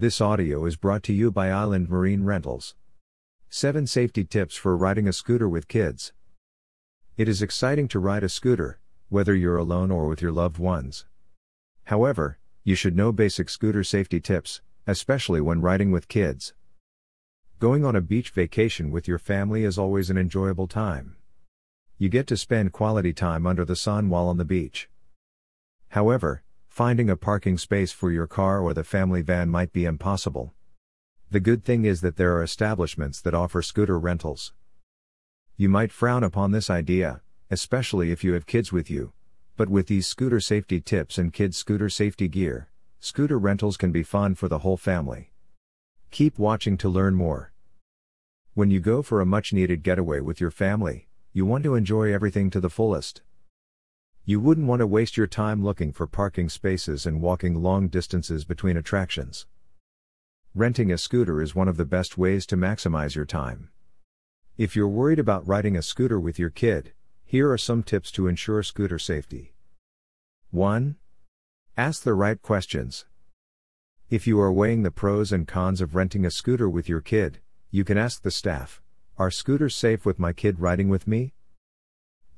This audio is brought to you by Island Marine Rentals. 7 Safety Tips for Riding a Scooter with Kids. It is exciting to ride a scooter, whether you're alone or with your loved ones. However, you should know basic scooter safety tips, especially when riding with kids. Going on a beach vacation with your family is always an enjoyable time. You get to spend quality time under the sun while on the beach. However, finding a parking space for your car or the family van might be impossible. The good thing is that there are establishments that offer scooter rentals. You might frown upon this idea, especially if you have kids with you, but with these scooter safety tips and kids' scooter safety gear, scooter rentals can be fun for the whole family. Keep watching to learn more. When you go for a much needed getaway with your family, you want to enjoy everything to the fullest. You wouldn't want to waste your time looking for parking spaces and walking long distances between attractions. Renting a scooter is one of the best ways to maximize your time. If you're worried about riding a scooter with your kid, here are some tips to ensure scooter safety. 1. Ask the right questions. If you are weighing the pros and cons of renting a scooter with your kid, you can ask the staff Are scooters safe with my kid riding with me?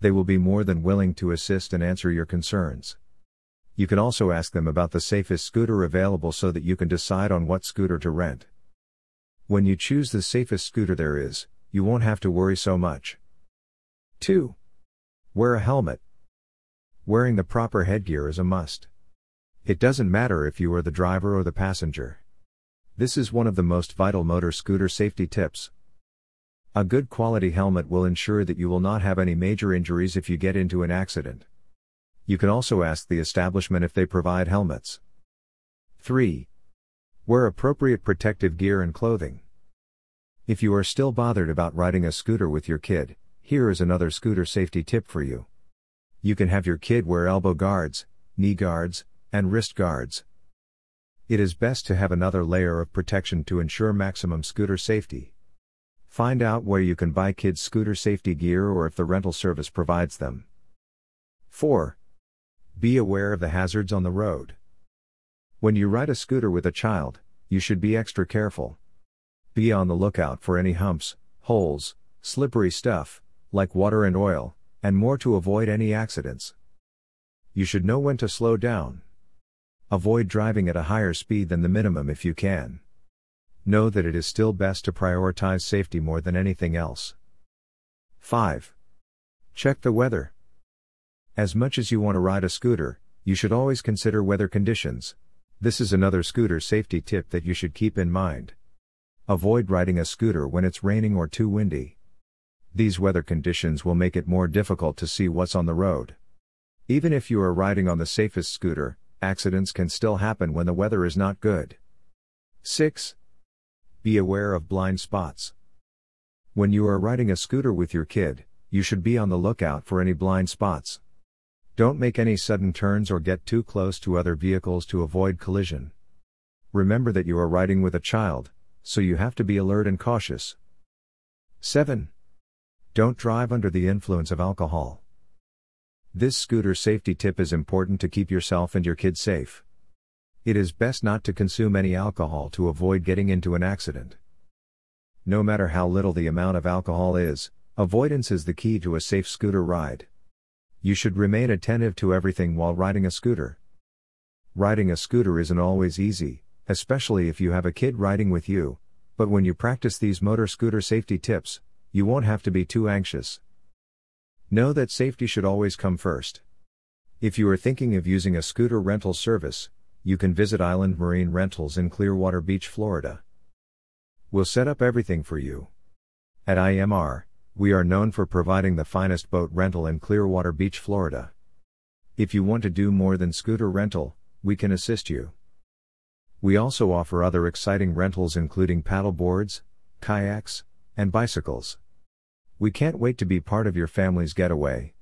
They will be more than willing to assist and answer your concerns. You can also ask them about the safest scooter available so that you can decide on what scooter to rent. When you choose the safest scooter there is, you won't have to worry so much. 2. Wear a helmet. Wearing the proper headgear is a must. It doesn't matter if you are the driver or the passenger. This is one of the most vital motor scooter safety tips. A good quality helmet will ensure that you will not have any major injuries if you get into an accident. You can also ask the establishment if they provide helmets. 3. Wear appropriate protective gear and clothing. If you are still bothered about riding a scooter with your kid, here is another scooter safety tip for you. You can have your kid wear elbow guards, knee guards, and wrist guards. It is best to have another layer of protection to ensure maximum scooter safety. Find out where you can buy kids' scooter safety gear or if the rental service provides them. 4. Be aware of the hazards on the road. When you ride a scooter with a child, you should be extra careful. Be on the lookout for any humps, holes, slippery stuff, like water and oil, and more to avoid any accidents. You should know when to slow down. Avoid driving at a higher speed than the minimum if you can. Know that it is still best to prioritize safety more than anything else. 5. Check the weather. As much as you want to ride a scooter, you should always consider weather conditions. This is another scooter safety tip that you should keep in mind. Avoid riding a scooter when it's raining or too windy. These weather conditions will make it more difficult to see what's on the road. Even if you are riding on the safest scooter, accidents can still happen when the weather is not good. 6. Be aware of blind spots. When you are riding a scooter with your kid, you should be on the lookout for any blind spots. Don't make any sudden turns or get too close to other vehicles to avoid collision. Remember that you are riding with a child, so you have to be alert and cautious. 7. Don't drive under the influence of alcohol. This scooter safety tip is important to keep yourself and your kids safe. It is best not to consume any alcohol to avoid getting into an accident. No matter how little the amount of alcohol is, avoidance is the key to a safe scooter ride. You should remain attentive to everything while riding a scooter. Riding a scooter isn't always easy, especially if you have a kid riding with you, but when you practice these motor scooter safety tips, you won't have to be too anxious. Know that safety should always come first. If you are thinking of using a scooter rental service, you can visit Island Marine Rentals in Clearwater Beach, Florida. We'll set up everything for you. At IMR, we are known for providing the finest boat rental in Clearwater Beach, Florida. If you want to do more than scooter rental, we can assist you. We also offer other exciting rentals including paddle boards, kayaks, and bicycles. We can't wait to be part of your family's getaway.